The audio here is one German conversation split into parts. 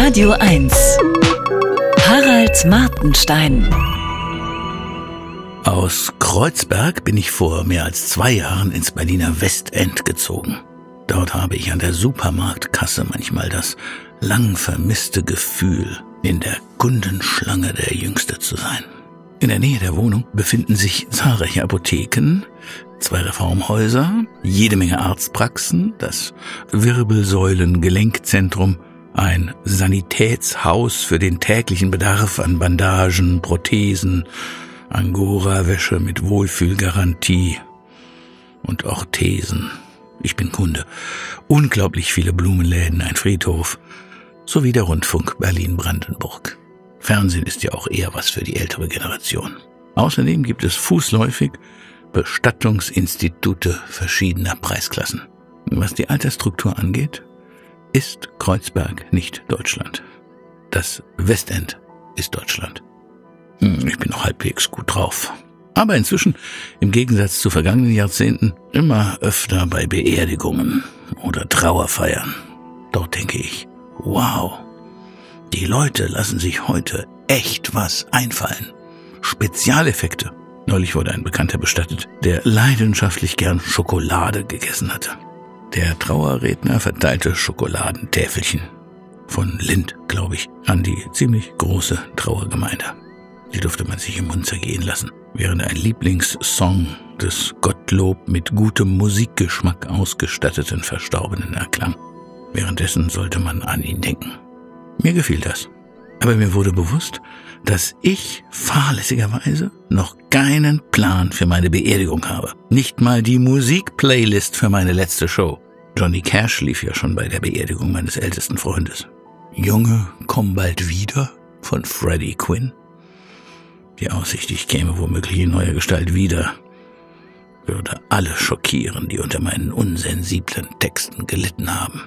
Radio 1. Harald Martenstein. Aus Kreuzberg bin ich vor mehr als zwei Jahren ins Berliner Westend gezogen. Dort habe ich an der Supermarktkasse manchmal das lang vermisste Gefühl, in der Kundenschlange der Jüngste zu sein. In der Nähe der Wohnung befinden sich zahlreiche Apotheken, zwei Reformhäuser, jede Menge Arztpraxen, das Wirbelsäulen-Gelenkzentrum, ein Sanitätshaus für den täglichen Bedarf an Bandagen, Prothesen, Angora-Wäsche mit Wohlfühlgarantie und Orthesen. Ich bin Kunde. Unglaublich viele Blumenläden, ein Friedhof, sowie der Rundfunk Berlin-Brandenburg. Fernsehen ist ja auch eher was für die ältere Generation. Außerdem gibt es fußläufig Bestattungsinstitute verschiedener Preisklassen. Was die Altersstruktur angeht, ist Kreuzberg nicht Deutschland. Das Westend ist Deutschland. Hm, ich bin noch halbwegs gut drauf. Aber inzwischen, im Gegensatz zu vergangenen Jahrzehnten, immer öfter bei Beerdigungen oder Trauerfeiern. Dort denke ich, wow, die Leute lassen sich heute echt was einfallen. Spezialeffekte. Neulich wurde ein Bekannter bestattet, der leidenschaftlich gern Schokolade gegessen hatte. Der Trauerredner verteilte Schokoladentäfelchen. Von Lind, glaube ich, an die ziemlich große Trauergemeinde. Die durfte man sich im Mund zergehen lassen, während ein Lieblingssong des Gottlob mit gutem Musikgeschmack ausgestatteten Verstorbenen erklang. Währenddessen sollte man an ihn denken. Mir gefiel das. Aber mir wurde bewusst, dass ich fahrlässigerweise noch keinen Plan für meine Beerdigung habe. Nicht mal die Musikplaylist für meine letzte Show. Johnny Cash lief ja schon bei der Beerdigung meines ältesten Freundes. Junge, komm bald wieder von Freddie Quinn. Die Aussicht, ich käme womöglich in neuer Gestalt wieder, würde alle schockieren, die unter meinen unsensiblen Texten gelitten haben.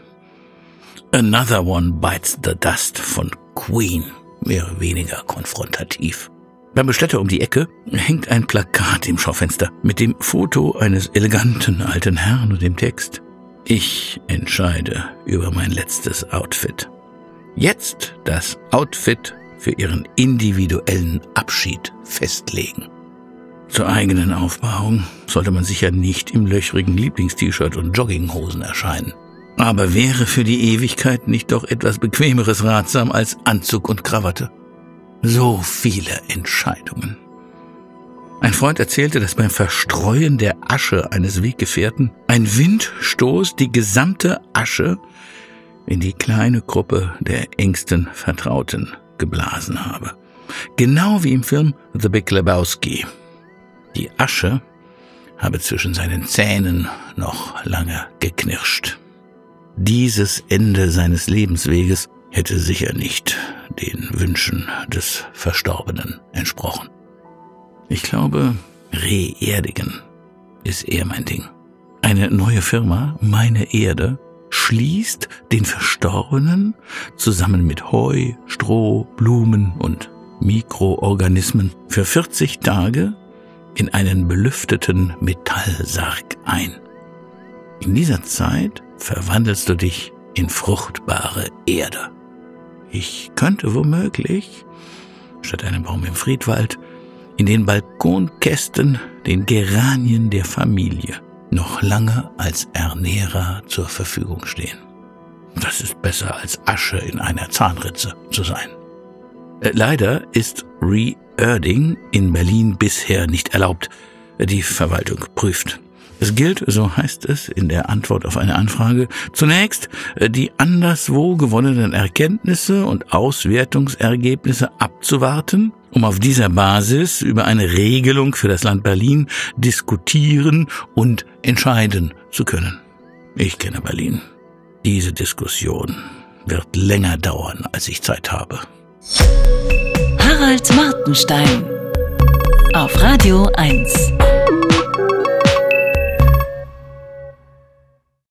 Another One Bites the Dust von Queen wäre weniger konfrontativ. Beim Bestatter um die Ecke hängt ein Plakat im Schaufenster mit dem Foto eines eleganten alten Herrn und dem Text Ich entscheide über mein letztes Outfit. Jetzt das Outfit für ihren individuellen Abschied festlegen. Zur eigenen Aufbauung sollte man sicher nicht im löchrigen Lieblingst-T-Shirt und Jogginghosen erscheinen. Aber wäre für die Ewigkeit nicht doch etwas Bequemeres ratsam als Anzug und Krawatte? So viele Entscheidungen. Ein Freund erzählte, dass beim Verstreuen der Asche eines Weggefährten ein Windstoß die gesamte Asche in die kleine Gruppe der engsten Vertrauten geblasen habe. Genau wie im Film The Big Lebowski. Die Asche habe zwischen seinen Zähnen noch lange geknirscht. Dieses Ende seines Lebensweges hätte sicher nicht den Wünschen des Verstorbenen entsprochen. Ich glaube, Reerdigen ist eher mein Ding. Eine neue Firma, meine Erde, schließt den Verstorbenen zusammen mit Heu, Stroh, Blumen und Mikroorganismen für 40 Tage in einen belüfteten Metallsarg ein. In dieser Zeit verwandelst du dich in fruchtbare Erde. Ich könnte womöglich, statt einem Baum im Friedwald, in den Balkonkästen den Geranien der Familie noch lange als Ernährer zur Verfügung stehen. Das ist besser als Asche in einer Zahnritze zu sein. Äh, leider ist Re-Erding in Berlin bisher nicht erlaubt. Die Verwaltung prüft. Es gilt, so heißt es in der Antwort auf eine Anfrage, zunächst äh, die anderswo gewonnenen Erkenntnisse und Auswertungsergebnisse abzuwarten um auf dieser Basis über eine Regelung für das Land Berlin diskutieren und entscheiden zu können. Ich kenne Berlin. Diese Diskussion wird länger dauern, als ich Zeit habe. Harald Martenstein auf Radio 1.